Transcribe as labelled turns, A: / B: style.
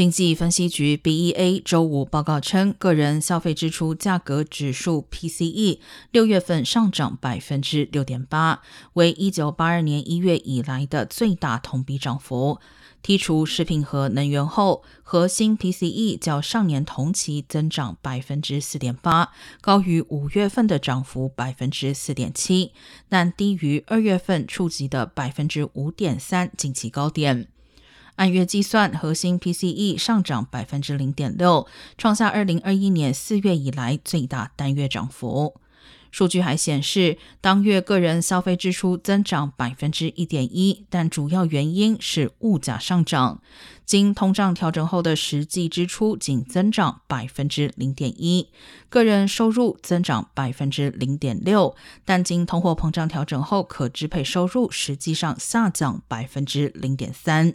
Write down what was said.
A: 经济分析局 （BEA） 周五报告称，个人消费支出价格指数 （PCE） 六月份上涨百分之六点八，为一九八二年一月以来的最大同比涨幅。剔除食品和能源后，核心 PCE 较上年同期增长百分之四点八，高于五月份的涨幅百分之四点七，但低于二月份触及的百分之五点三近期高点。按月计算，核心 PCE 上涨百分之零点六，创下二零二一年四月以来最大单月涨幅。数据还显示，当月个人消费支出增长百分之一点一，但主要原因是物价上涨。经通胀调整后的实际支出仅增长百分之零点一，个人收入增长百分之零点六，但经通货膨胀调整后可支配收入实际上下降百分之零点三。